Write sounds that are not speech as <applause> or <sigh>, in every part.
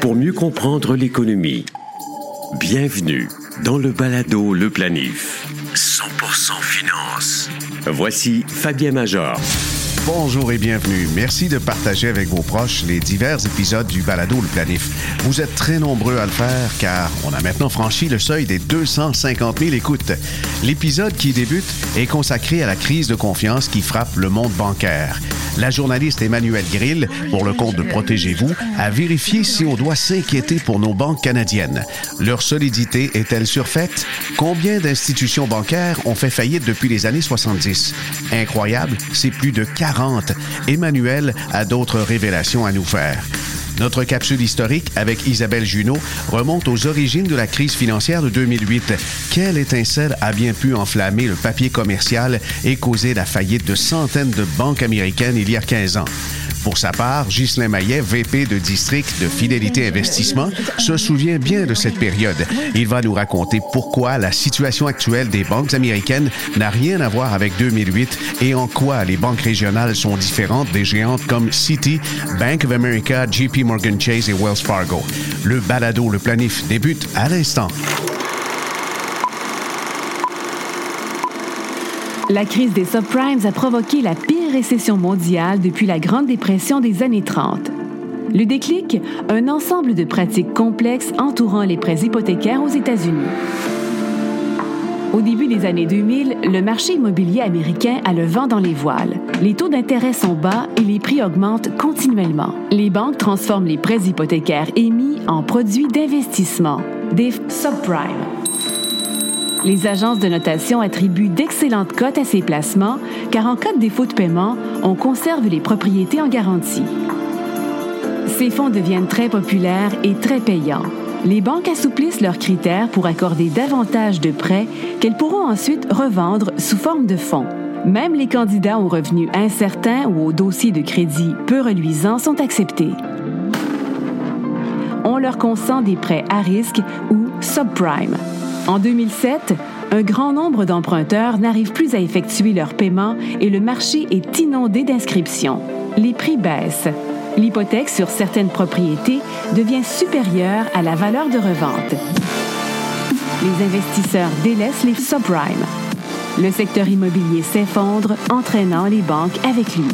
Pour mieux comprendre l'économie, bienvenue dans le balado Le Planif. 100% finance. Voici Fabien Major. Bonjour et bienvenue. Merci de partager avec vos proches les divers épisodes du balado Le Planif. Vous êtes très nombreux à le faire car on a maintenant franchi le seuil des 250 000 écoutes. L'épisode qui débute est consacré à la crise de confiance qui frappe le monde bancaire. La journaliste Emmanuelle Grill, pour le compte de Protégez-vous, a vérifié si on doit s'inquiéter pour nos banques canadiennes. Leur solidité est-elle surfaite? Combien d'institutions bancaires ont fait faillite depuis les années 70? Incroyable, c'est plus de 40. Emmanuel a d'autres révélations à nous faire. Notre capsule historique avec Isabelle Junot remonte aux origines de la crise financière de 2008. Quelle étincelle a bien pu enflammer le papier commercial et causer la faillite de centaines de banques américaines il y a 15 ans? Pour sa part, Ghislain Maillet, VP de district de Fidélité Investissement, se souvient bien de cette période. Il va nous raconter pourquoi la situation actuelle des banques américaines n'a rien à voir avec 2008 et en quoi les banques régionales sont différentes des géantes comme Citi, Bank of America, JP Morgan Chase et Wells Fargo. Le balado, le planif débute à l'instant. La crise des subprimes a provoqué la pire récession mondiale depuis la Grande Dépression des années 30. Le déclic, un ensemble de pratiques complexes entourant les prêts hypothécaires aux États-Unis. Au début des années 2000, le marché immobilier américain a le vent dans les voiles. Les taux d'intérêt sont bas et les prix augmentent continuellement. Les banques transforment les prêts hypothécaires émis en produits d'investissement, des subprimes. Les agences de notation attribuent d'excellentes cotes à ces placements, car en cas de défaut de paiement, on conserve les propriétés en garantie. Ces fonds deviennent très populaires et très payants. Les banques assouplissent leurs critères pour accorder davantage de prêts qu'elles pourront ensuite revendre sous forme de fonds. Même les candidats aux revenus incertains ou aux dossiers de crédit peu reluisants sont acceptés. On leur consent des prêts à risque ou subprime. En 2007, un grand nombre d'emprunteurs n'arrivent plus à effectuer leurs paiements et le marché est inondé d'inscriptions. Les prix baissent. L'hypothèque sur certaines propriétés devient supérieure à la valeur de revente. Les investisseurs délaissent les subprimes. Le secteur immobilier s'effondre, entraînant les banques avec lui.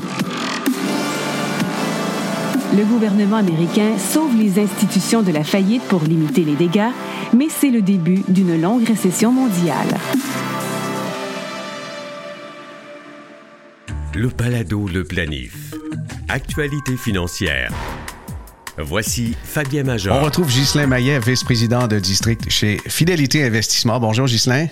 Le gouvernement américain sauve les institutions de la faillite pour limiter les dégâts, mais c'est le début d'une longue récession mondiale. Le balado Le Planif. Actualité financière. Voici Fabien Major. On retrouve Ghislain Maillet, vice-président de district chez Fidélité Investissement. Bonjour Ghislain.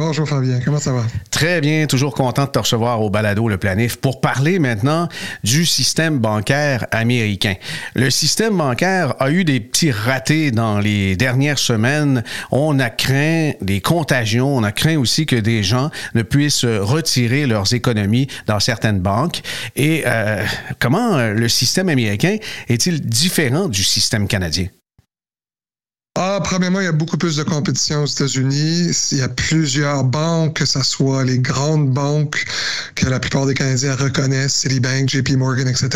Bonjour Fabien, comment ça va? Très bien, toujours content de te recevoir au balado Le Planif pour parler maintenant du système bancaire américain. Le système bancaire a eu des petits ratés dans les dernières semaines. On a craint des contagions, on a craint aussi que des gens ne puissent retirer leurs économies dans certaines banques. Et euh, comment le système américain est-il différent du système canadien? Ah, premièrement, il y a beaucoup plus de compétition aux États-Unis. Il y a plusieurs banques, que ce soit les grandes banques que la plupart des Canadiens reconnaissent, Citibank, JP Morgan, etc.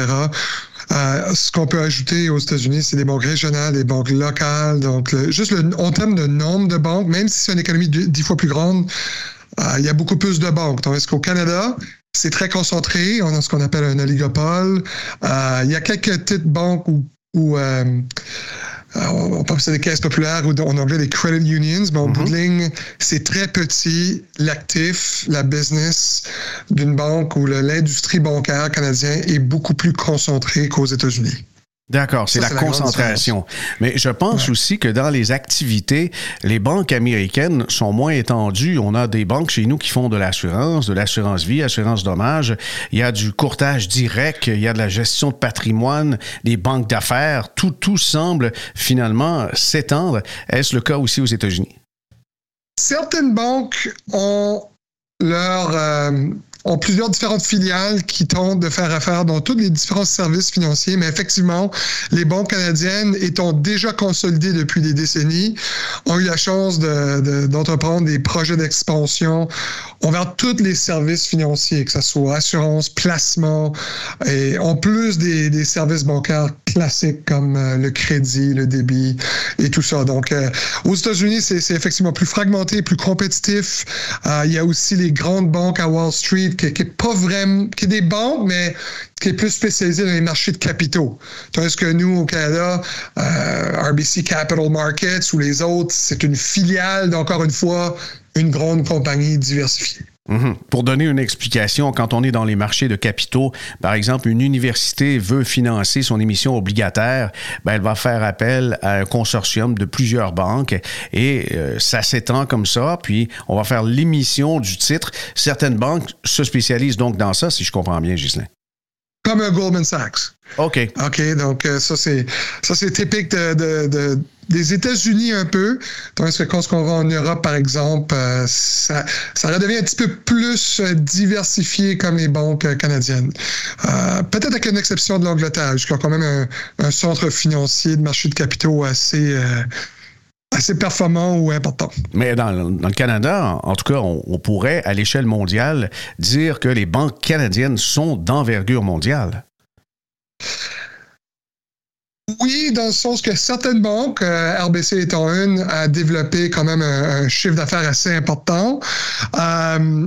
Euh, ce qu'on peut ajouter aux États-Unis, c'est des banques régionales, des banques locales. Donc, juste en termes de nombre de banques, même si c'est une économie dix fois plus grande, euh, il y a beaucoup plus de banques. Tandis qu'au Canada, c'est très concentré. On a ce qu'on appelle un oligopole? Euh, il y a quelques petites banques où, où on parle des caisses populaires ou en anglais des credit unions, mais en bout de mm-hmm. ligne, c'est très petit l'actif, la business d'une banque ou l'industrie bancaire canadienne est beaucoup plus concentrée qu'aux États-Unis. D'accord, c'est la, concentration. Mais je pense aussi que dans les activités, les banques américaines sont moins étendues. On a des banques chez nous qui font de l'assurance, de l'assurance vie, assurance dommage. Il y a du courtage direct, il y a de la gestion de patrimoine, des banques d'affaires. Tout, tout semble finalement s'étendre. Est-ce le cas aussi aux États-Unis? Certaines banques ont leur euh, ont plusieurs différentes filiales qui tentent de faire affaire dans tous les différents services financiers, mais effectivement, les banques canadiennes étant déjà consolidées depuis des décennies, ont eu la chance d'entreprendre de, des projets d'expansion envers tous les services financiers, que ce soit assurance, placement, et en plus des services bancaires classiques comme euh, le crédit, le débit et tout ça. Donc, euh, aux États-Unis, c'est effectivement plus fragmenté, plus compétitif. Euh, il y a aussi les grandes banques à Wall Street qui, qui est pas vraiment, qui est des banques, mais qui est plus spécialisé dans les marchés de capitaux. Tandis que nous, au Canada, RBC Capital Markets ou les autres, c'est une filiale, encore une fois, une grande compagnie diversifiée. Mhm. Pour donner une explication, quand on est dans les marchés de capitaux, par exemple, une université veut financer son émission obligataire, ben, elle va faire appel à un consortium de plusieurs banques et euh, ça s'étend comme ça, puis on va faire l'émission du titre. Certaines banques se spécialisent donc dans ça, si je comprends bien, Ghislain. Comme un Goldman Sachs. OK. OK, donc euh, ça, c'est ça c'est typique de, des États-Unis un peu. Tandis que quand on va en Europe, par exemple, euh, ça, ça redevient un petit peu plus euh, diversifié comme les banques canadiennes. Peut-être avec une exception de l'Angleterre, qui a quand même un, un, centre financier de marché de capitaux assez assez performant ou important. Mais dans, le Canada, en tout cas, on, pourrait, à l'échelle mondiale, dire que les banques canadiennes sont d'envergure mondiale. Oui, dans le sens que certaines banques, euh, RBC étant une, a développé quand même un, chiffre d'affaires assez important. Euh,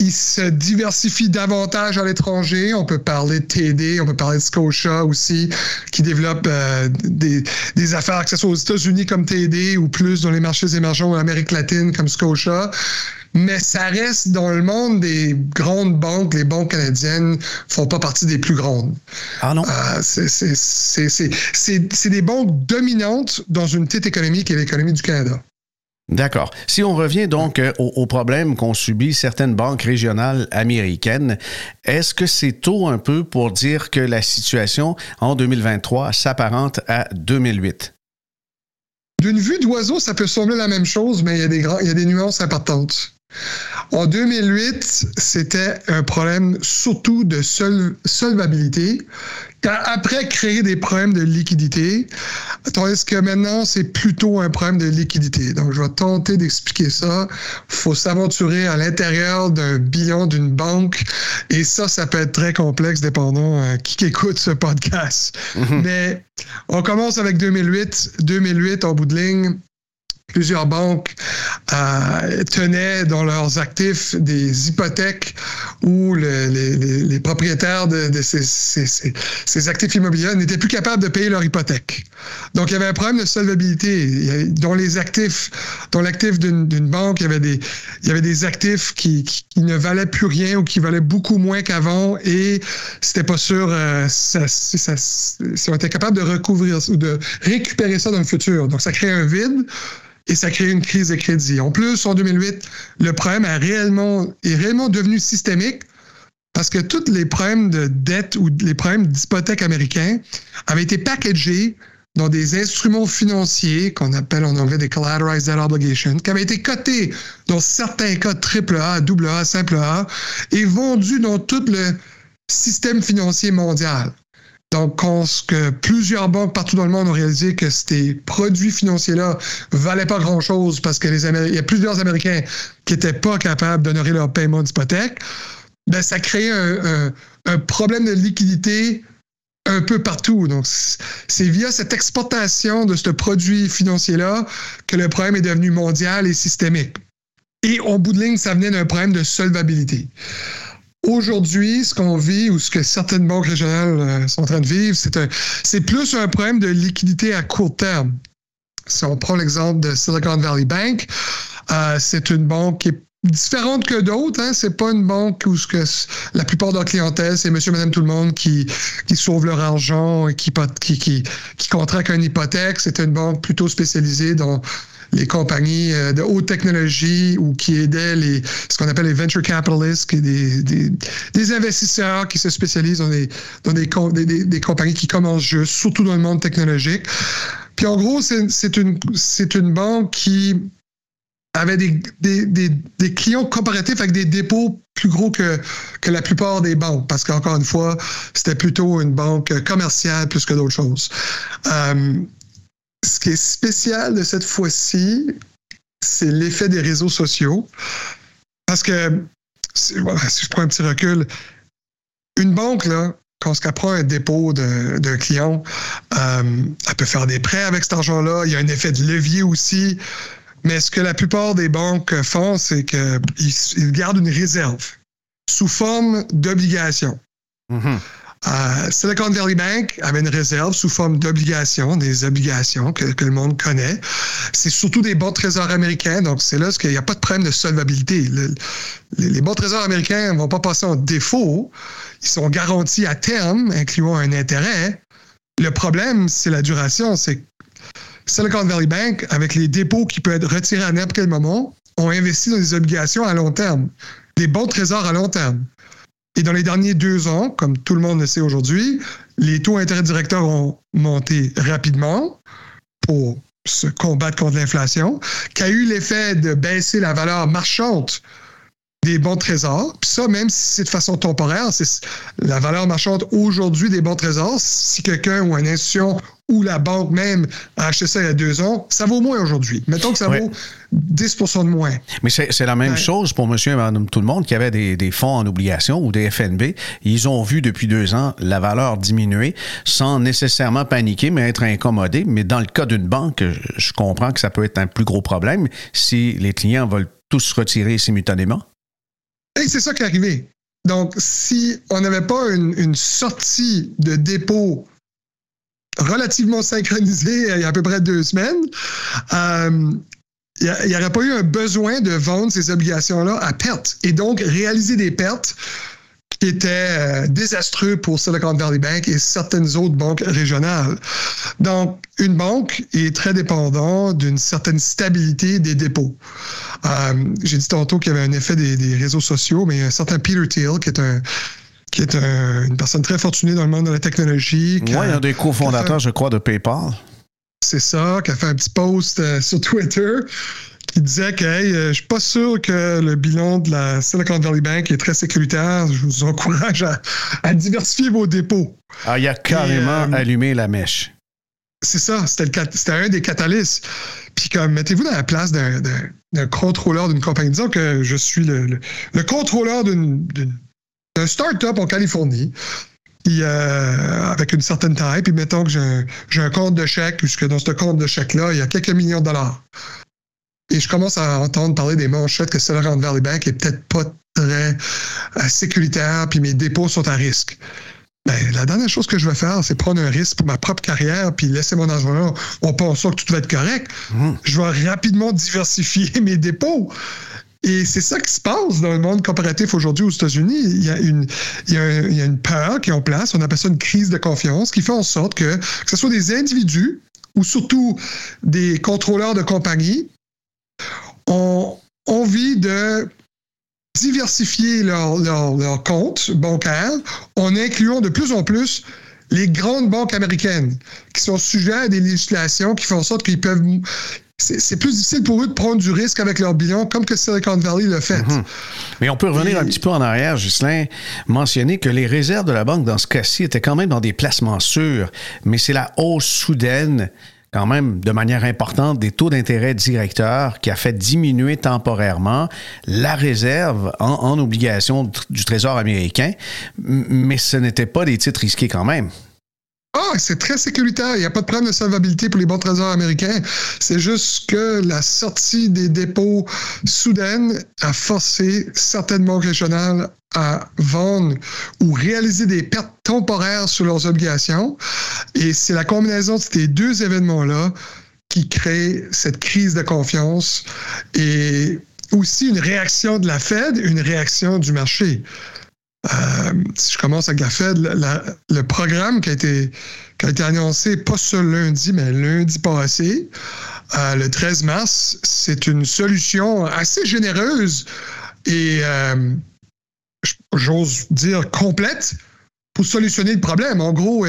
il se diversifie davantage à l'étranger. On peut parler de TD, on peut parler de Scotia aussi, qui développe euh, des, affaires, que ce soit aux États-Unis comme TD ou plus dans les marchés émergents en Amérique latine comme Scotia. Mais ça reste dans le monde des grandes banques. Les banques canadiennes font pas partie des plus grandes. Ah non? Euh, c'est des banques dominantes dans une petite économie qui est l'économie du Canada. D'accord. Si on revient donc euh, au, problème qu'ont subi certaines banques régionales américaines, est-ce que c'est tôt un peu pour dire que la situation en 2023 s'apparente à 2008? D'une vue d'oiseau, ça peut sembler la même chose, mais il y a des, il y a des nuances importantes. En 2008, c'était un problème surtout de solvabilité après créer des problèmes de liquidité, tandis que maintenant, c'est plutôt un problème de liquidité. Donc, je vais tenter d'expliquer ça. Il faut s'aventurer à l'intérieur d'un bilan d'une banque, et ça, ça peut être très complexe dépendant euh, qui écoute ce podcast. Mm-hmm. Mais on commence avec 2008. 2008, en bout de ligne, plusieurs banques euh, tenaient dans leurs actifs des hypothèques où les, propriétaires de, ces, actifs immobiliers n'étaient plus capables de payer leur hypothèque. Donc, il y avait un problème de solvabilité. Dans les actifs, dans l'actif d'une banque, il y avait des, il y avait des actifs qui, ne valaient plus rien ou qui valaient beaucoup moins qu'avant et c'était pas sûr euh, si, on était capable de recouvrir ou de récupérer ça dans le futur. Donc, ça crée un vide et ça crée une crise de crédit. En plus, en 2008, le problème a réellement, est réellement devenu systémique parce que tous les problèmes de dette ou les problèmes d'hypothèque américains avaient été packagés dans des instruments financiers qu'on appelle en anglais des collateralized debt obligations, qui avaient été cotés dans certains cas triple A, double A, simple A, et vendus dans tout le système financier mondial. Donc, quand plusieurs banques partout dans le monde ont réalisé que ces produits financiers-là valaient pas grand-chose parce que y a plusieurs Américains qui n'étaient pas capables d'honorer leur paiement d'hypothèque, ben, ça créait un, un, problème de liquidité un peu partout. Donc, c'est via cette exportation de ce produit financier-là que le problème est devenu mondial et systémique. Et au bout de ligne, ça venait d'un problème de solvabilité. Aujourd'hui, ce qu'on vit ou ce que certaines banques régionales euh, sont en train de vivre, c'est plus un problème de liquidité à court terme. Si on prend l'exemple de Silicon Valley Bank, euh, c'est une banque qui est différente que d'autres. Hein. C'est pas une banque où ce que la plupart de leur clientèle, c'est monsieur, madame, tout le monde qui, qui sauve leur argent et qui, qui, qui, qui contracte une hypothèque. C'est une banque plutôt spécialisée dans les compagnies euh, de haute technologie ou qui aidaient les, ce qu'on appelle les venture capitalists, des, des, investisseurs qui se spécialisent dans, des, dans des, des, des, compagnies qui commencent juste, surtout dans le monde technologique. Puis en gros, c'est une, une banque qui avait des, des, des, des, clients comparatifs avec des dépôts plus gros que, que la plupart des banques, parce qu'encore une fois, c'était plutôt une banque commerciale plus que d'autres choses. Euh, ce qui est spécial de cette fois-ci, c'est l'effet des réseaux sociaux. Parce que, si je prends un petit recul, une banque, là, quand elle prend un dépôt d'un client, euh, elle peut faire des prêts avec cet argent-là. Il y a un effet de levier aussi. Mais ce que la plupart des banques font, c'est qu'ils gardent une réserve sous forme d'obligation. Mm-hmm. Euh, Silicon Valley Bank avait une réserve sous forme d'obligations, des obligations que, le monde connaît. C'est surtout des bons trésors américains, donc c'est là qu'il n'y a pas de problème de solvabilité. les, bons trésors américains ne vont pas passer en défaut. Ils sont garantis à terme, incluant un intérêt. Le problème, c'est la duration. C'est Silicon Valley Bank, avec les dépôts qui peuvent être retirés à n'importe quel moment, ont investi dans des obligations à long terme, des bons trésors à long terme. Et dans les derniers deux ans, comme tout le monde le sait aujourd'hui, les taux d'intérêt directeurs ont monté rapidement pour se combattre contre l'inflation, qui a eu l'effet de baisser la valeur marchande des bons trésors. Puis ça, même si c'est de façon temporaire, c'est la valeur marchande aujourd'hui des bons trésors. Si quelqu'un ou une institution ou la banque même a acheté ça il y a deux ans, ça vaut moins aujourd'hui. Mettons que ça vaut 10% de moins. Mais c'est la même chose pour monsieur et madame tout le monde qui avait des, des, fonds en obligation ou des FNB. Ils ont vu depuis deux ans la valeur diminuer sans nécessairement paniquer, mais être incommodés. Mais dans le cas d'une banque, je comprends que ça peut être un plus gros problème si les clients veulent tous retirer simultanément. Et c'est ça qui est arrivé. Donc, si on n'avait pas une, sortie de dépôt relativement synchronisé il y a à peu près deux semaines. Euh, il n'y aurait pas eu un besoin de vendre ces obligations-là à perte et donc réaliser des pertes qui étaient euh, désastreux pour Silicon Valley Bank et certaines autres banques régionales. Donc, une banque est très dépendante d'une certaine stabilité des dépôts. Euh, j'ai dit tantôt qu'il y avait un effet des, des, réseaux sociaux, mais un certain Peter Thiel, qui est un qui est une personne très fortunée dans le monde de la technologie. Oui, un des cofondateurs, je crois, de PayPal. C'est ça, qui a fait un petit post euh, sur Twitter qui disait que hey, euh, je suis pas sûr que le bilan de la Silicon Valley Bank est très sécuritaire. Je vous encourage à, diversifier vos dépôts. Ah, il a carrément euh, allumé la mèche. C'est ça, c'était un des catalystes. Puis comme mettez-vous dans la place d'un contrôleur d'une compagnie. Disons que je suis le, le contrôleur d'une un start-up en Californie. Euh, avec une certaine taille, puis mettons que j'ai un, compte de chèque, puisque dans ce compte de chèque-là, il y a quelques millions de dollars. Et je commence à entendre parler des manchettes que Silicon Valley Bank est peut-être pas très euh, sécuritaire, puis mes dépôts sont à risque. Ben, la dernière chose que je vais faire, c'est prendre un risque pour ma propre carrière, puis laisser mon argent là. On pense que tout va être correct. Mmh. Je vais rapidement <laughs> diversifier mes dépôts. Et c'est ça qui se passe dans le monde comparatif aujourd'hui aux États-Unis. Il y, a une, il, y a il y a une peur qui est en place, on appelle ça une crise de confiance, qui fait en sorte que, que ce soit des individus ou surtout des contrôleurs de compagnie, ont envie de diversifier leurs leur, leur comptes bancaires en incluant de plus en plus les grandes banques américaines qui sont sujets à des législations qui font en sorte qu'ils peuvent c'est plus difficile pour eux de prendre du risque avec leur bilan, comme que Silicon Valley l'a fait. Mhm. Mais on peut revenir un petit peu en arrière, Ghislain, mentionner que les réserves de la banque dans ce cas-ci étaient quand même dans des placements sûrs, mais c'est la hausse soudaine quand même de manière importante des taux d'intérêt directeurs qui a fait diminuer temporairement la réserve en, en obligation du Trésor américain, mais ce n'était pas des titres risqués quand même. Ah, c'est très sécuritaire. Il n'y a pas de problème de solvabilité pour les bons trésors américains. C'est juste que la sortie des dépôts soudaine a forcé certaines banques régionales à vendre ou réaliser des pertes temporaires sur leurs obligations. Et c'est la combinaison de ces deux événements-là qui crée cette crise de confiance et aussi une réaction de la Fed, une réaction du marché. Euh, si je commence avec la le programme qui a, été, qui a été annoncé, pas ce lundi, mais lundi passé, euh, le 13 mars, c'est une solution assez généreuse et, euh, j'ose dire, complète pour solutionner le problème. En gros,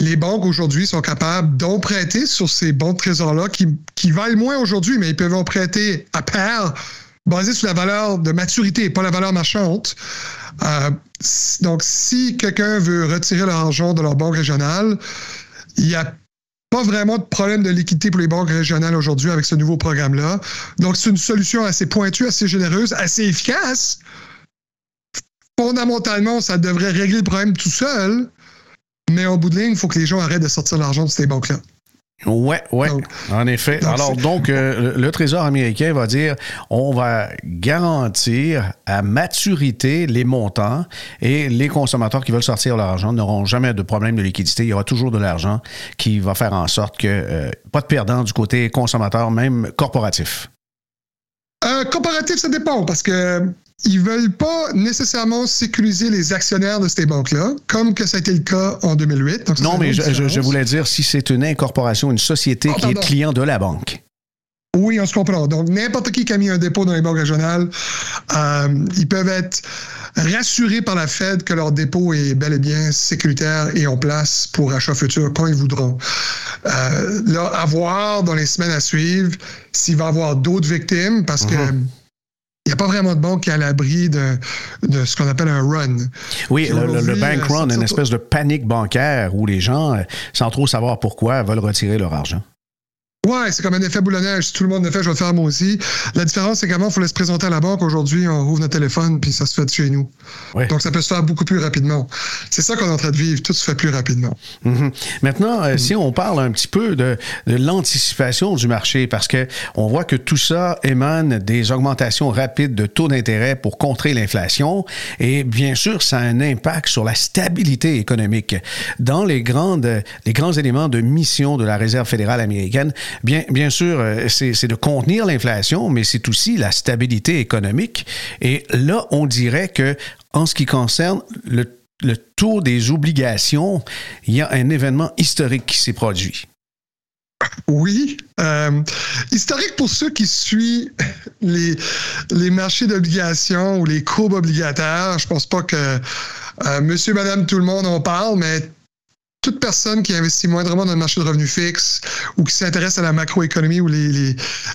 les banques aujourd'hui sont capables d'emprunter sur ces bons trésors-là qui, qui valent moins aujourd'hui, mais ils peuvent emprunter à pair basé sur la valeur de maturité, pas la valeur marchande. Euh, donc, si quelqu'un veut retirer l'argent de leur banque régionale, il n'y a pas vraiment de problème de liquidité pour les banques régionales aujourd'hui avec ce nouveau programme-là. Donc, c'est une solution assez pointue, assez généreuse, assez efficace. fondamentalement, ça devrait régler le problème tout seul, mais en bout de ligne, il faut que les gens arrêtent de sortir l'argent de ces banques-là. Ouais, ouais, en effet. Alors donc, euh, le Trésor américain va dire, on va garantir à maturité les montants et les consommateurs qui veulent sortir leur argent n'auront jamais de problème de liquidité. Il y aura toujours de l'argent qui va faire en sorte que euh, pas de perdant du côté consommateur, même corporatif. Euh, corporatif, ça dépend parce que ils veulent pas nécessairement sécuriser les actionnaires de ces banques-là, comme que ça a été le cas en 2008. non, mais je, voulais dire si c'est une incorporation, une société ah, qui est client de la banque. Oui, on se comprend. Donc, n'importe qui qui a mis un dépôt dans les banques régionales, euh, ils peuvent être rassurés par la Fed que leur dépôt est bel et bien sécuritaire et en place pour achat futur quand ils voudront. Euh, là, à voir dans les semaines à suivre s'il va y avoir d'autres victimes parce que mhm il n'y a pas vraiment de banque qui est à l'abri de, ce qu'on appelle un run. Oui, le, bank euh, run, une espèce de panique bancaire où les gens, euh, sans trop savoir pourquoi, veulent retirer leur argent. Ouais, c'est comme un effet boule de neige. Si tout le monde le fait, je vais le faire moi aussi. La différence, c'est qu'avant, il fallait se présenter à la banque. Aujourd'hui, on ouvre notre téléphone puis ça se fait de chez nous. Donc, ça peut se faire beaucoup plus rapidement. C'est ça qu'on est en train de vivre. Tout se fait plus rapidement. Mm-hmm. Maintenant, euh, si on parle un petit peu de, l'anticipation du marché, parce que on voit que tout ça émane des augmentations rapides de taux d'intérêt pour contrer l'inflation. Et bien sûr, ça a un impact sur la stabilité économique. Dans les, grandes, les grands éléments de mission de la Réserve fédérale américaine, Bien, sûr, euh, c'est de contenir l'inflation, mais c'est aussi la stabilité économique. Et là, on dirait que en ce qui concerne le, taux des obligations, il y a un événement historique qui s'est produit. Oui. Euh, historique pour ceux qui suivent les, les marchés d'obligations ou les courbes obligataires. Je pense pas que euh, monsieur, madame, tout le monde en parle, mais toute personne qui investit moindrement dans le marché de revenus fixes ou qui s'intéresse à la macroéconomie ou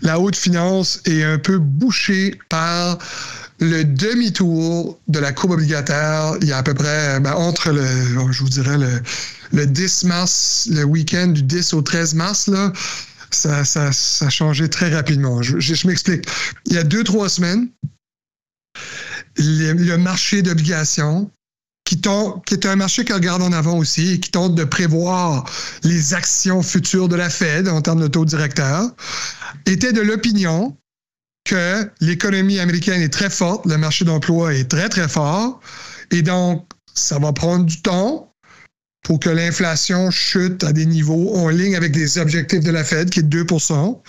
la haute finance est un peu bouchée par le demi-tour de la courbe obligataire. Il y a à peu près, ben, entre le, je vous dirais, le, le 10 mars, le week-end du 10 au 13 mars, ça, ça, a changé très rapidement. Je, m'explique. Il y a deux, trois semaines, le marché d'obligations qui, est un marché qui regarde en avant aussi et qui tente de prévoir les actions futures de la Fed en termes de taux directeur, était de l'opinion que l'économie américaine est très forte, le marché d'emploi est très, très fort, et donc ça va prendre du temps pour que l'inflation chute à des niveaux en ligne avec les objectifs de la Fed, qui est de 2%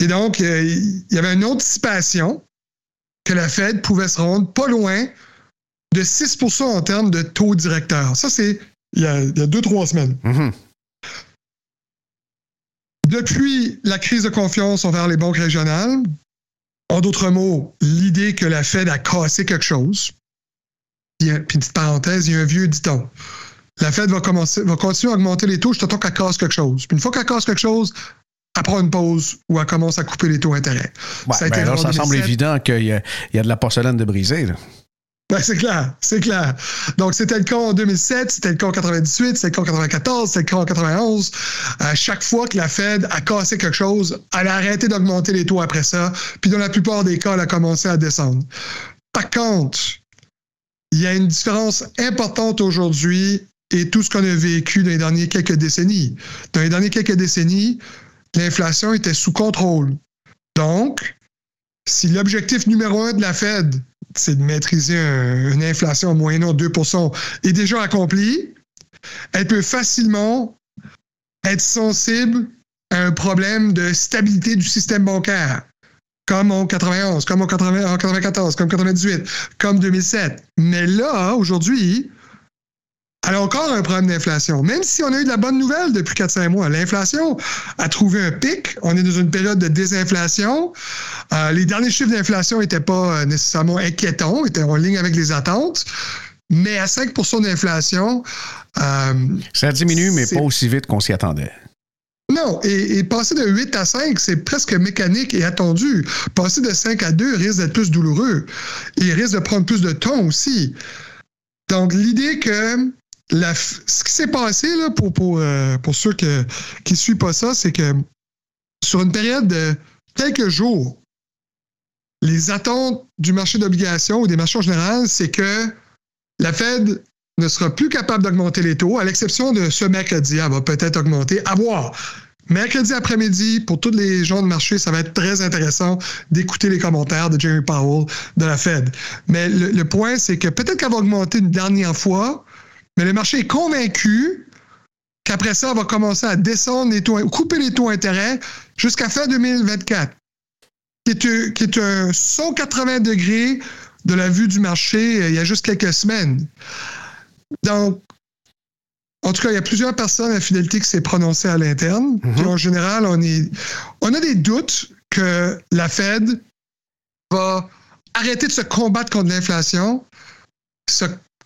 Et donc, euh, il y avait une anticipation que la Fed pouvait se rendre pas loin de 6% en termes de taux directeur. Ça, c'est il y a, deux, trois semaines. Mm-hmm. Depuis la crise de confiance envers les banques régionales, en d'autres mots, l'idée que la Fed a cassé quelque chose, puis une petite parenthèse, il y a un vieux dit-on. La Fed va, commencer, va continuer à augmenter les taux jusqu'à temps qu'elle casse quelque chose. Puis une fois qu'elle casse quelque chose, elle prend une pause ou elle commence à couper les taux d'intérêt. ça, ben ça semble évident qu'il y, y, a de la porcelaine de brisée. Là. Ben, c'est clair, c'est clair. Donc, c'était le cas en 2007, c'était le cas en 98, c'était le cas en 94, c'était le cas en 91. À chaque fois que la Fed a cassé quelque chose, elle a arrêté d'augmenter les taux après ça, puis dans la plupart des cas, elle a commencé à descendre. Par contre, il y a une différence importante aujourd'hui et tout ce qu'on a vécu dans les dernières quelques décennies. Dans les dernières quelques décennies, l'inflation était sous contrôle. Donc, si l'objectif numéro un de la Fed, c'est de maîtriser une inflation moyenne de 2% est déjà accompli, elle peut facilement être sensible à un problème de stabilité du système bancaire, comme en 91, comme en, 94, comme en 98, comme 2007. Mais là, aujourd'hui, a encore un problème d'inflation. Même si on a eu de la bonne nouvelle depuis 4-5 mois, l'inflation a trouvé un pic. On est dans une période de désinflation. Euh, les derniers chiffres d'inflation n'étaient pas euh, nécessairement inquiétants, étaient en ligne avec les attentes. Mais à 5% d'inflation. Euh, Ça diminue, mais pas aussi vite qu'on s'y attendait. Non, et, passer de 8 à 5, c'est presque mécanique et attendu. Passer de 5 à 2 risque d'être plus douloureux. Et risque de prendre plus de temps aussi. Donc, l'idée que ce qui s'est passé là, pour, pour, euh, pour ceux qui ne suivent pas ça, c'est que sur une période de quelques jours, les attentes du marché d'obligations ou des marchés en général, c'est que la Fed ne sera plus capable d'augmenter les taux, à l'exception de ce mercredi. Elle va peut-être augmenter. À voir. Mercredi après-midi, pour tous les gens de marché, ça va être très intéressant d'écouter les commentaires de Jeremy Powell de la Fed. Mais le, point, c'est que peut-être qu'elle va augmenter une dernière fois, mais le marché est convaincu qu'après ça, elle va commencer à descendre les taux, couper les taux d'intérêt jusqu'à fin 2024, qui est, qui est un 180 degrés de la vue du marché euh, il y a juste quelques semaines. Donc, en tout cas, il y a plusieurs personnes à Fidélité qui s'est prononcées à l'interne. Mhm. En général, on, est, on a des doutes que la Fed va arrêter de se combattre contre l'inflation,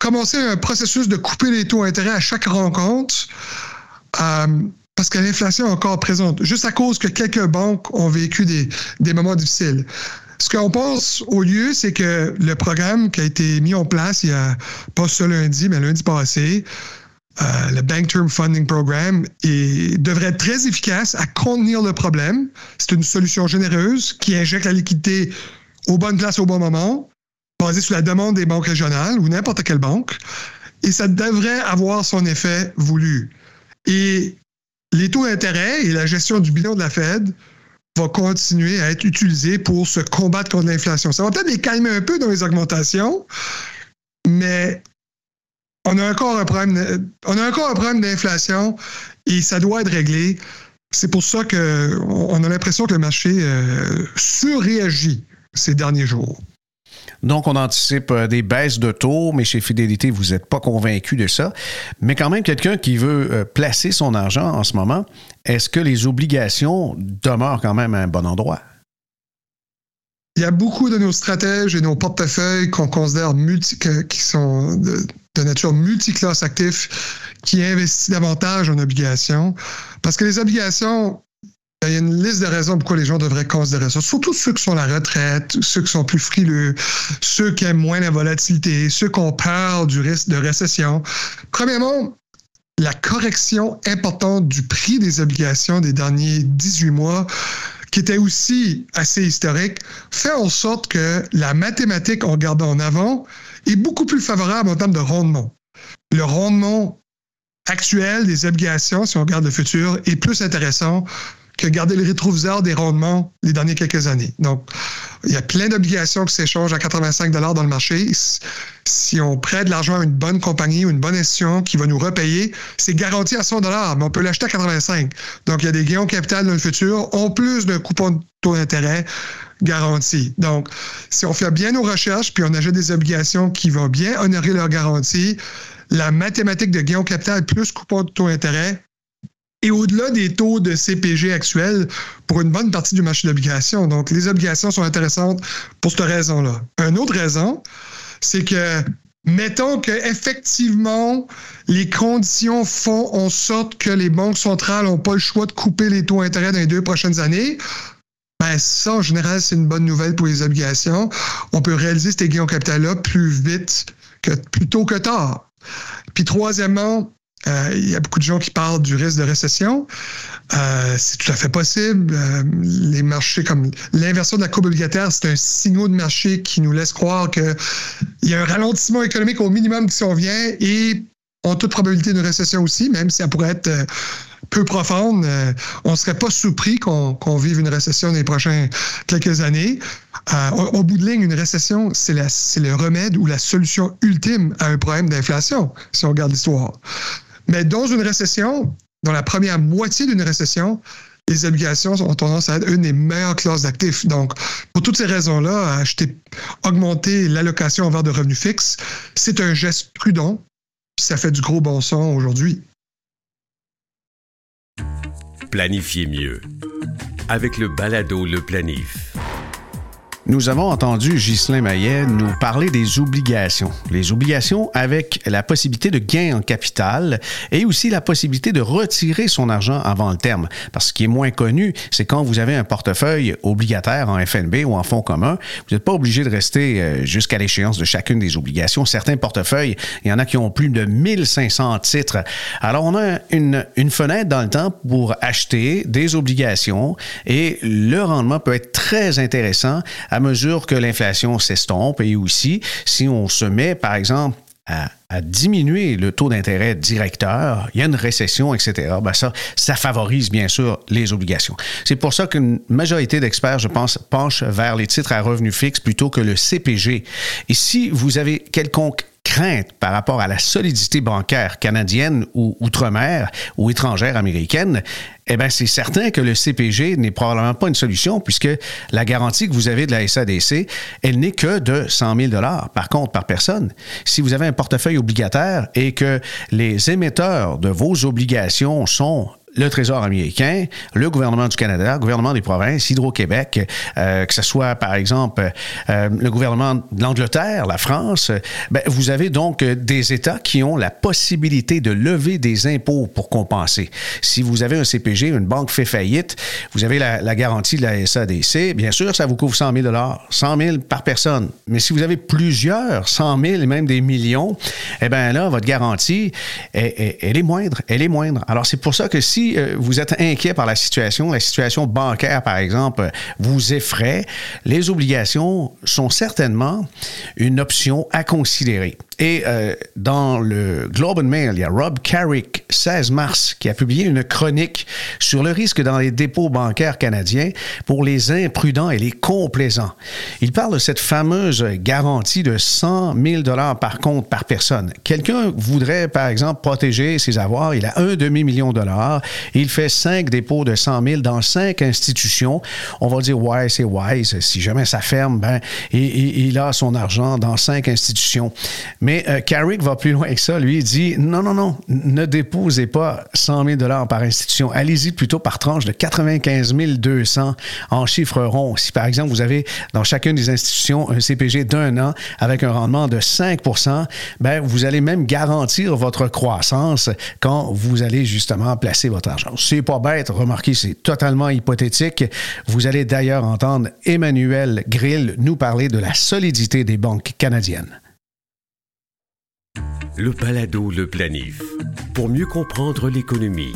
commencer un processus de couper les taux d'intérêt à chaque rencontre, euh, parce que l'inflation est encore présente, juste à cause que quelques banques ont vécu des, des moments difficiles. Ce qu'on pense au lieu, c'est que le programme qui a été mis en place il y a pas ce lundi, mais lundi passé, euh, le Bank Term Funding Program, et devrait être très efficace à contenir le problème. C'est une solution généreuse qui injecte la liquidité aux bonnes places au bon moment, basée sur la demande des banques régionales ou n'importe quelle banque, et ça devrait avoir son effet voulu. Et les taux d'intérêt et la gestion du bilan de la Fed va continuer à être utilisé pour se combattre contre l'inflation. Ça va peut-être les calmer un peu dans les augmentations, mais on a encore un problème, on a encore un problème d'inflation et ça doit être réglé. C'est pour ça qu'on a l'impression que le marché euh, surréagit ces derniers jours. Donc, on anticipe euh, des baisses de taux, mais chez Fidélité, vous n'êtes pas convaincu de ça. Mais quand même, quelqu'un qui veut euh, placer son argent en ce moment, est-ce que les obligations demeurent quand même à un bon endroit? Il y a beaucoup de nos stratèges et nos portefeuilles qu'on considère qui sont de, de nature multiclasse actifs qui investissent davantage en obligations. Parce que les obligations, il y a une liste de raisons pourquoi les gens devraient considérer ça. Surtout ceux qui sont à la retraite, ceux qui sont plus frileux, ceux qui aiment moins la volatilité, ceux qui ont peur du risque de récession. Premièrement, la correction importante du prix des obligations des derniers 18 mois, qui était aussi assez historique, fait en sorte que la mathématique, en regardant en avant, est beaucoup plus favorable en termes de rendement. Le rendement actuel des obligations, si on regarde le futur, est plus intéressant que garder le rétroviseur des rendements les dernières quelques années. Donc, il y a plein d'obligations qui s'échangent à 85 dans le marché. Si on prête de l'argent à une bonne compagnie ou une bonne institution qui va nous repayer, c'est garanti à 100 mais on peut l'acheter à 85 Donc, il y a des gains au capital dans le futur, en plus d'un coupon de taux d'intérêt garanti. Donc, si on fait bien nos recherches, puis on achète des obligations qui vont bien honorer leur garantie, la mathématique de gain au capital plus coupon de taux d'intérêt et au-delà des taux de CPG actuels pour une bonne partie du marché d'obligations. Donc, les obligations sont intéressantes pour cette raison-là. Une autre raison, c'est que mettons que effectivement les conditions font en sorte que les banques centrales n'ont pas le choix de couper les taux d'intérêt dans les deux prochaines années. Ben, ça, en général, c'est une bonne nouvelle pour les obligations. On peut réaliser ces gains au capital-là plus vite que plus tôt que tard. Puis troisièmement, euh, il y a beaucoup de gens qui parlent du risque de récession. Euh, c'est tout à fait possible. Euh, les marchés comme l'inversion de la courbe obligataire, c'est un signal de marché qui nous laisse croire qu'il y a un ralentissement économique au minimum qui s'en vient et en toute probabilité une récession aussi, même si ça pourrait être peu profonde. on ne serait pas surpris qu'on vive une récession dans les prochaines quelques années. au, bout de ligne, une récession, c'est le remède ou la solution ultime à un problème d'inflation, si on regarde l'histoire. Mais dans une récession, dans la première moitié d'une récession, les obligations ont tendance à être une des meilleures classes d'actifs. Donc, pour toutes ces raisons-là, acheter, augmenter l'allocation envers de revenus fixes, c'est un geste prudent, ça fait du gros bon sens aujourd'hui. Planifiez mieux avec le balado Le Planif. Nous avons entendu Ghislain Maillet nous parler des obligations. Les obligations avec la possibilité de gain en capital et aussi la possibilité de retirer son argent avant le terme. Parce que ce qui est moins connu, c'est quand vous avez un portefeuille obligataire en FNB ou en fonds commun, vous n'êtes pas obligé de rester euh, jusqu'à l'échéance de chacune des obligations. Certains portefeuilles, il y en a qui ont plus de 1500 titres. Alors, on a une, une fenêtre dans le temps pour acheter des obligations et le rendement peut être très intéressant à mesure que l'inflation s'estompe et aussi si on se met, par exemple, à, diminuer le taux d'intérêt directeur, il y a une récession, etc., ben ça, ça favorise bien sûr les obligations. C'est pour ça qu'une majorité d'experts, je pense, penchent vers les titres à revenus fixes plutôt que le CPG. Et si vous avez quelconque crainte par rapport à la solidité bancaire canadienne ou outre-mer ou étrangère américaine, eh bien, c'est certain que le CPG n'est probablement pas une solution puisque la garantie que vous avez de la SADC, elle n'est que de 100 000 par contre, par personne. Si vous avez un portefeuille obligataire et que les émetteurs de vos obligations sont le Trésor américain, le gouvernement du Canada, le gouvernement des provinces, Hydro-Québec, euh, que ce soit par exemple euh, le gouvernement de l'Angleterre, la France, ben, vous avez donc des États qui ont la possibilité de lever des impôts pour compenser. Si vous avez un CPG, une banque fait faillite, vous avez la, la garantie de la SADC, bien sûr, ça vous couvre 100 000 100 000 par personne. Mais si vous avez plusieurs, 100 000 et même des millions, eh bien là, votre garantie, elle, elle est moindre, elle est moindre. Alors c'est pour ça que si euh, vous êtes inquiet par la situation, la situation bancaire, par exemple, vous effraie, les obligations sont certainement une option à considérer. Et euh, dans le Globe and Mail, il y a Rob Carrick, 16 mars, qui a publié une chronique sur le risque dans les dépôts bancaires canadiens pour les imprudents et les complaisants. Il parle de cette fameuse garantie de 100 000 dollars par compte par personne. Quelqu'un voudrait, par exemple, protéger ses avoirs. Il a un demi-million de dollars. Il fait cinq dépôts de 100 000 dans cinq institutions. On va dire, ouais, c'est wise. Si jamais ça ferme, ben, il, il a son argent dans cinq institutions. Mais mais euh, Carrick va plus loin que ça. Lui, dit non, non, non, ne déposez pas 100 000 par institution. Allez-y plutôt par tranche de 95 200 en chiffre rond. Si, par exemple, vous avez dans chacune des institutions un CPG d'un an avec un rendement de 5% ben, vous allez même garantir votre croissance quand vous allez justement placer votre argent. C'est pas bête. Remarquez, c'est totalement hypothétique. Vous allez d'ailleurs entendre Emmanuel Grill nous parler de la solidité des banques canadiennes le balado Le Planif, pour mieux comprendre l'économie.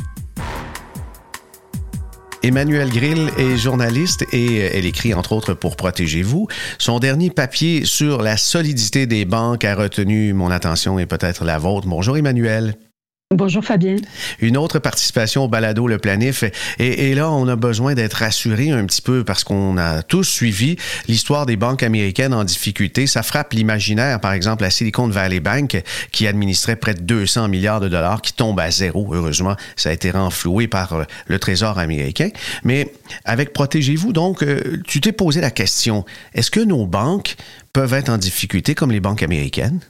Emmanuel Grill est journaliste et elle écrit entre autres pour Protégez-vous. Son dernier papier sur la solidité des banques a retenu mon attention et peut-être la vôtre. Bonjour Emmanuel. Bonjour Fabien. Une autre participation au balado Le Planif. Et, là, on a besoin d'être rassuré un petit peu parce qu'on a tous suivi l'histoire des banques américaines en difficulté. Ça frappe l'imaginaire, par exemple, la Silicon Valley Bank qui administrait près de 200 milliards de dollars qui tombe à zéro. Heureusement, ça a été renfloué par euh, le Trésor américain. Mais avec Protégez-vous, donc, euh, tu t'es posé la question, est-ce que nos banques peuvent être en difficulté comme les banques américaines?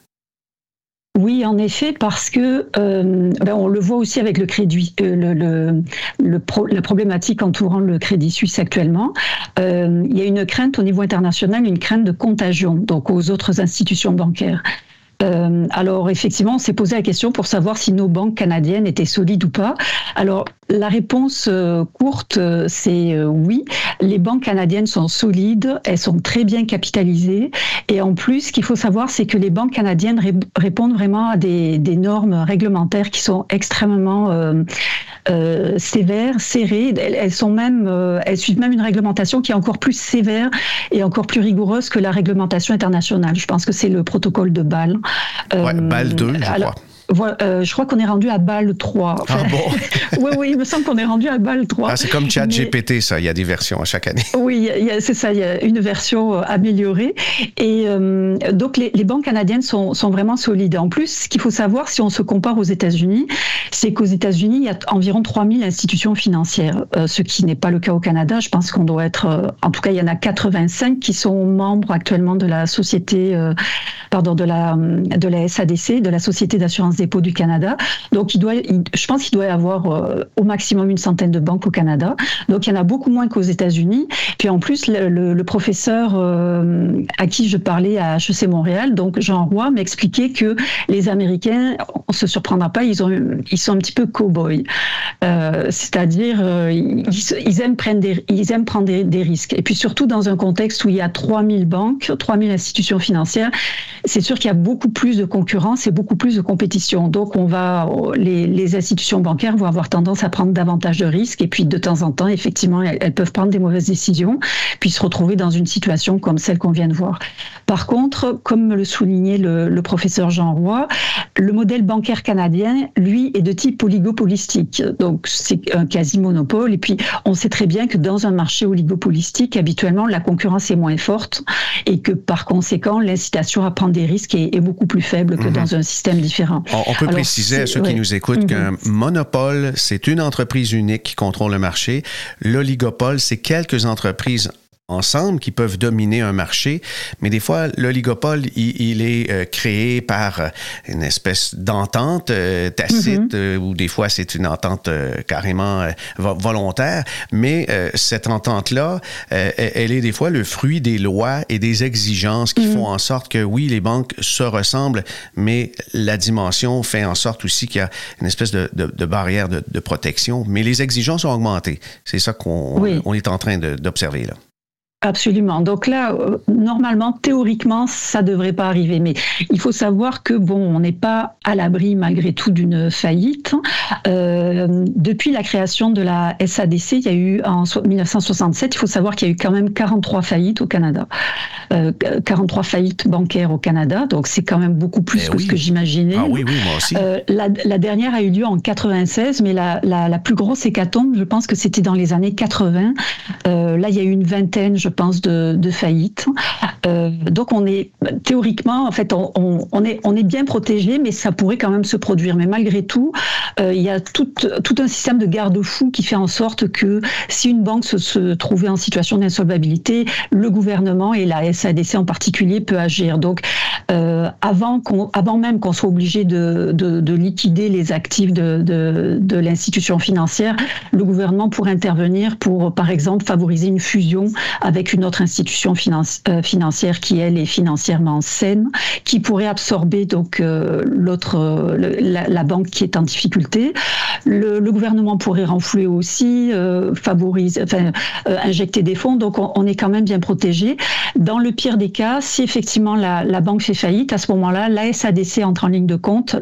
Oui, en effet, parce que euh, ben on le voit aussi avec le crédit, euh, la problématique entourant le crédit suisse actuellement. Euh, il y a une crainte au niveau international, une crainte de contagion, donc aux autres institutions bancaires. Euh, alors effectivement, on s'est posé la question pour savoir si nos banques canadiennes étaient solides ou pas. Alors la réponse euh, courte, euh, c'est oui. Les banques canadiennes sont solides, elles sont très bien capitalisées. Et en plus, ce qu'il faut savoir, c'est que les banques canadiennes répondent vraiment à des, normes réglementaires qui sont extrêmement sévères, serrées. Elles, elles suivent même une réglementation qui est encore plus sévère et encore plus rigoureuse que la réglementation internationale. Je pense que c'est le protocole de Bâle. Ouais, Bâle 2, je crois. Euh, je crois qu'on est rendu à balle 3. ah bon? <laughs> Oui, oui, il me semble qu'on est rendu à balle 3. Ah, c'est comme ChatGPT, ça. Il y a des versions à chaque année. Oui, c'est ça. Il y a une version euh, améliorée. Et euh, donc, les, banques canadiennes sont, sont, vraiment solides. En plus, ce qu'il faut savoir, si on se compare aux États-Unis, c'est qu'aux États-Unis, il y a environ 3000 institutions financières, ce qui n'est pas le cas au Canada. Je pense qu'on doit être, en tout cas, il y en a 85 qui sont membres actuellement de la société, pardon, de la, de la SADC, de la Société d'assurance dépôts du Canada. Donc, il doit, je pense qu'il doit y avoir euh, au maximum une centaine de banques au Canada. Donc, il y en a beaucoup moins qu'aux États-Unis. Puis en plus, le, professeur euh, à qui je parlais à HEC Montréal, donc Jean Roy, m'expliquait que les Américains, on se surprendra pas, ils, ont, ils sont un petit peu cow-boys. Euh, c'est-à-dire, ils, aiment prendre, des, risques. Et puis surtout dans un contexte où il y a 3000 banques, 3000 institutions financières, c'est sûr qu'il y a beaucoup plus de concurrence et beaucoup plus de compétition Donc, on va, les, les, institutions bancaires vont avoir tendance à prendre davantage de risques et puis de temps en temps, effectivement, elles, peuvent prendre des mauvaises décisions puis se retrouver dans une situation comme celle qu'on vient de voir. Par contre, comme le soulignait le, le professeur Jean Roy, le modèle bancaire canadien, lui, est de type oligopolistique. Donc, c'est un quasi-monopole. Et puis, on sait très bien que dans un marché oligopolistique, habituellement, la concurrence est moins forte et que par conséquent, l'incitation à prendre des risques est, beaucoup plus faible que mhm. dans un système différent. On, peut préciser à ceux qui nous écoutent qu'un monopole, c'est une entreprise unique qui contrôle le marché. L'oligopole, c'est quelques entreprises ensemble qui peuvent dominer un marché, mais des fois l'oligopole il, est euh, créé par euh, une espèce d'entente euh, tacite mm-hmm. ou des fois c'est une entente carrément volontaire, mais cette entente là, elle est des fois le fruit des lois et des exigences qui mm-hmm. font en sorte que oui les banques se ressemblent, mais la dimension fait en sorte aussi qu'il y a une espèce de, de, barrière de, de, protection, mais les exigences ont augmenté. C'est ça qu'on on est en train d'observer là. Absolument. Donc là, euh, normalement, théoriquement, ça devrait pas arriver. Mais il faut savoir que bon, on n'est pas à l'abri malgré tout d'une faillite. Euh, depuis la création de la SADC, il y a eu en 1967, il faut savoir qu'il y a eu quand même 43 faillites au Canada. 43 euh, faillites bancaires au Canada. Donc c'est quand même beaucoup plus eh que ce que j'imaginais. Ah oui, oui, moi aussi. la, dernière a eu lieu en 96, mais la, la, plus grosse hécatombe, je pense que c'était dans les années 80. là, il y a eu une vingtaine, je pense, de, faillite. Euh, donc on est théoriquement, en fait, on, est, bien protégé, mais ça pourrait quand même se produire. Mais malgré tout, euh, il y a tout, un système de garde-fous qui fait en sorte que si une banque se, trouvait en situation d'insolvabilité, le gouvernement et la SADC en particulier peut agir. Donc euh, avant, même qu'on soit obligé de, de, liquider les actifs de, de l'institution financière, le gouvernement pourrait intervenir pour, par exemple, favoriser une fusion avec une autre institution euh, financière qui, elle, est financièrement saine, qui pourrait absorber donc euh, l'autre, euh, la, banque qui est en difficulté. Le, gouvernement pourrait renflouer aussi, favoriser, enfin, injecter des fonds. Donc, on, est quand même bien protégé. Dans le pire des cas, si effectivement la, banque fait faillite, à ce moment-là, la SADC entre en ligne de compte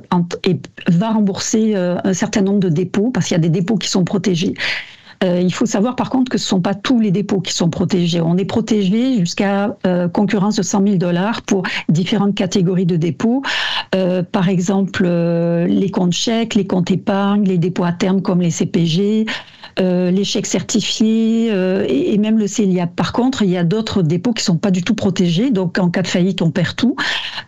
et va rembourser un certain nombre de dépôts parce qu'il y a des dépôts qui sont protégés. Euh, il faut savoir par contre que ce ne sont pas tous les dépôts qui sont protégés. On est protégé jusqu'à euh, concurrence de 100 000 dollars pour différentes catégories de dépôts. Euh, par exemple, les comptes chèques, les comptes épargne, les dépôts à terme comme les CPG, euh, les chèques certifiés euh, et, même le CELIAP. Par contre, il y a d'autres dépôts qui sont pas du tout protégés. Donc, en cas de faillite, on perd tout,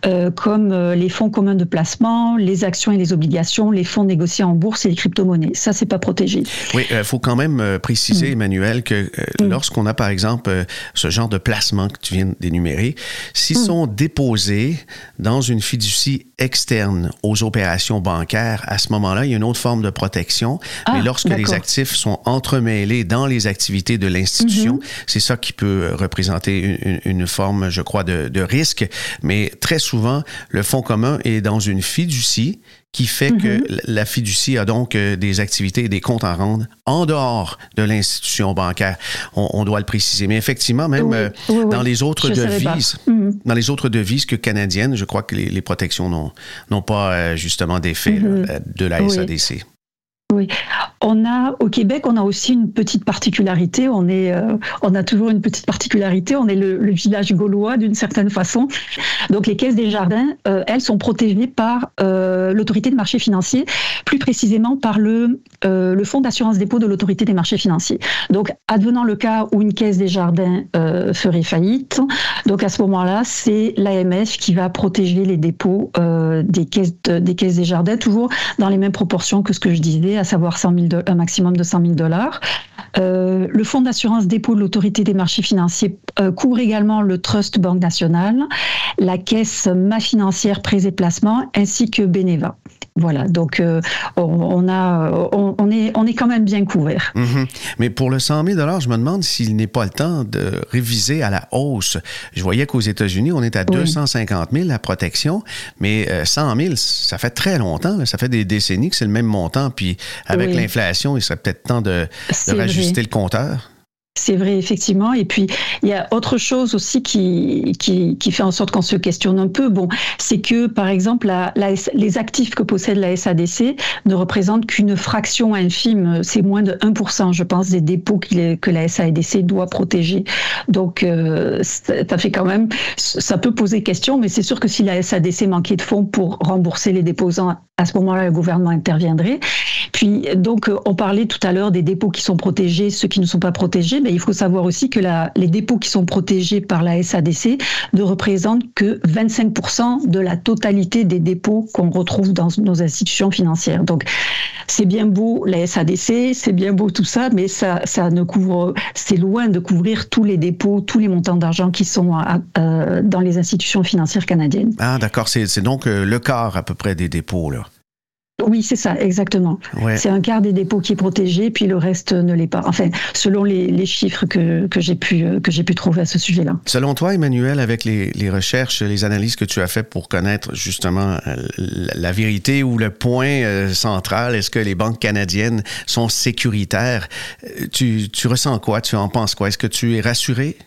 euh, comme les fonds communs de placement, les actions et les obligations, les fonds négociés en bourse et les crypto-monnaies. Ça, c'est pas protégé. Oui, il faut quand même préciser, mm. Emmanuel, que mm. lorsqu'on a, par exemple, ce genre de placement que tu viens d'énumérer, s'ils mm. sont déposés dans une fiducie externe aux opérations bancaires, à ce moment-là, il y a une autre forme de protection. Mais ah, lorsque les actifs sont entremêlés dans les activités de l'institution. Mhm. C'est ça qui peut représenter une, forme, je crois, de, risque. Mais très souvent, le fonds commun est dans une fiducie qui fait que mhm. la fiducie a donc euh, des activités et des comptes à rendre en dehors de l'institution bancaire. On, doit le préciser. Mais effectivement, même euh, dans les autres devises, mhm. dans les autres devises que canadiennes, je crois que les, protections n'ont pas euh, justement d'effet de la SADC. Oui, on a au Québec, on a aussi une petite particularité. On euh, a toujours une petite particularité. On est le, village gaulois d'une certaine façon. Donc les caisses des jardins, euh, elles sont protégées par euh, l'autorité de marché financier, plus précisément par le fonds d'assurance dépôt de l'autorité des marchés financiers. Donc advenant le cas où une caisse des jardins ferait faillite, donc à ce moment-là, c'est l'AMF qui va protéger les dépôts des des caisses des jardins, toujours dans les mêmes proportions que ce que je disais à savoir 100 000 un maximum de 100 000 dollars. Euh, le fonds d'assurance dépôt de l'autorité des marchés financiers euh, couvre également le Trust Banque Nationale, la caisse Ma Financière Prêts et Placements ainsi que Beneva. Voilà, donc euh, on, a, on, est, on est quand même bien couvert. Mhm. Mais pour le 100 000 je me demande s'il n'est pas le temps de réviser à la hausse. Je voyais qu'aux États-Unis, on est à 250 000 la protection, mais 100 000, ça fait très longtemps, ça fait des décennies que c'est le même montant. Puis avec l'inflation, il serait peut-être temps de, de rajuster le compteur. C'est vrai, effectivement. Et puis, il y a autre chose aussi qui, qui, fait en sorte qu'on se questionne un peu. Bon, c'est que, par exemple, les actifs que possède la SADC ne représentent qu'une fraction infime. C'est moins de 1%, je pense, des dépôts que la SADC doit protéger. Donc, euh, ça fait quand même, ça peut poser question, mais c'est sûr que si la SADC manquait de fonds pour rembourser les déposants, à ce moment-là, le gouvernement interviendrait. Puis, donc, on parlait tout à l'heure des dépôts qui sont protégés, ceux qui ne sont pas protégés il faut savoir aussi que les dépôts qui sont protégés par la SADC ne représentent que 25% de la totalité des dépôts qu'on retrouve dans nos institutions financières. Donc, c'est bien beau la SADC, c'est bien beau tout ça, mais ça, ne couvre, c'est loin de couvrir tous les dépôts, tous les montants d'argent qui sont dans les institutions financières canadiennes. Ah, d'accord. C'est donc euh, le quart à peu près des dépôts, là. Oui, c'est ça, exactement. C'est un quart des dépôts qui est protégé, puis le reste ne l'est pas. Enfin, selon les, chiffres que, j'ai pu, que j'ai pu trouver à ce sujet-là. Selon toi, Emmanuel, avec les, recherches, les analyses que tu as faites pour connaître justement euh, la, vérité ou le point euh, central, est-ce que les banques canadiennes sont sécuritaires? Euh, tu, tu ressens quoi? Tu en penses quoi? Est-ce que tu es rassuré?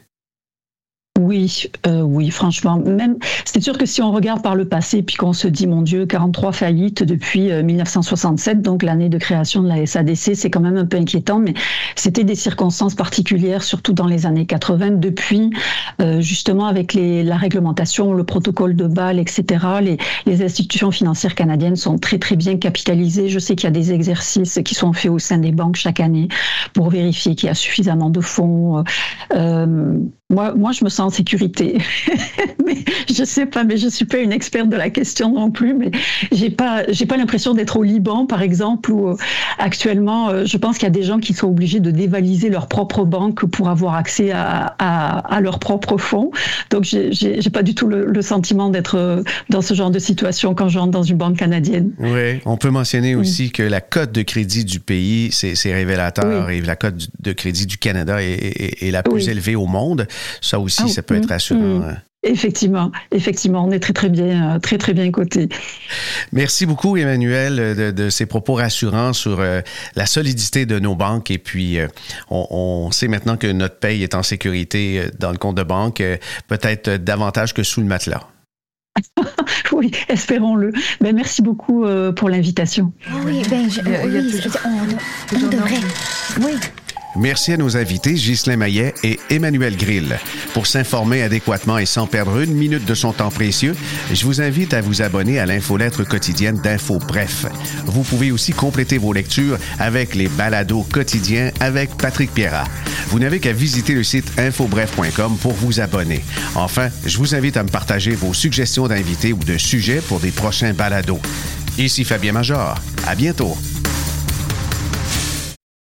Oui, euh, oui, franchement. Même, c'est sûr que si on regarde par le passé, puis qu'on se dit, mon Dieu, 43 faillites depuis 1967, euh, donc l'année de création de la SADC, c'est quand même un peu inquiétant, mais c'était des circonstances particulières, surtout dans les années 80, depuis euh, justement avec les, la réglementation, le protocole de Bâle, etc. Les, les institutions financières canadiennes sont très très bien capitalisées. Je sais qu'il y a des exercices qui sont faits au sein des banques chaque année pour vérifier qu'il y a suffisamment de fonds. Euh, moi, moi, je me sens en sécurité. <laughs> mais je sais pas, mais je suis pas une experte de la question non plus. Mais j'ai pas, j'ai pas l'impression d'être au Liban, par exemple, où euh, actuellement, euh, je pense qu'il y a des gens qui sont obligés de dévaliser leur propre banque pour avoir accès à, à, à leurs propres fonds. Donc, j'ai, j'ai pas du tout le, sentiment d'être euh, dans ce genre de situation quand je rentre dans une banque canadienne. Oui, on peut mentionner aussi que la cote de crédit du pays, c'est, révélateur, et la cote de crédit du Canada est, est, la plus élevée au monde. Ça aussi, ah, ça peut être rassurant. Mm. Hein. Effectivement, effectivement, on est très très bien, euh, très très bien coté. Merci beaucoup, Emmanuel, de, ces propos rassurants sur euh, la solidité de nos banques. Et puis, euh, on, sait maintenant que notre paye est en sécurité dans le compte de banque, peut-être davantage que sous le matelas. <laughs> oui, espérons-le. Ben, merci beaucoup pour l'invitation. Oui, ben, je, on devrait. Oui. Merci à nos invités Ghislain Maillet et Emmanuel Grill. Pour s'informer adéquatement et sans perdre une minute de son temps précieux, je vous invite à vous abonner à l'infolettre quotidienne d'Info Bref. Vous pouvez aussi compléter vos lectures avec les balados quotidiens avec Patrick Pierrat. Vous n'avez qu'à visiter le site infobref.com pour vous abonner. Enfin, je vous invite à me partager vos suggestions d'invités ou de sujets pour des prochains balados. Ici Fabien Major. À bientôt.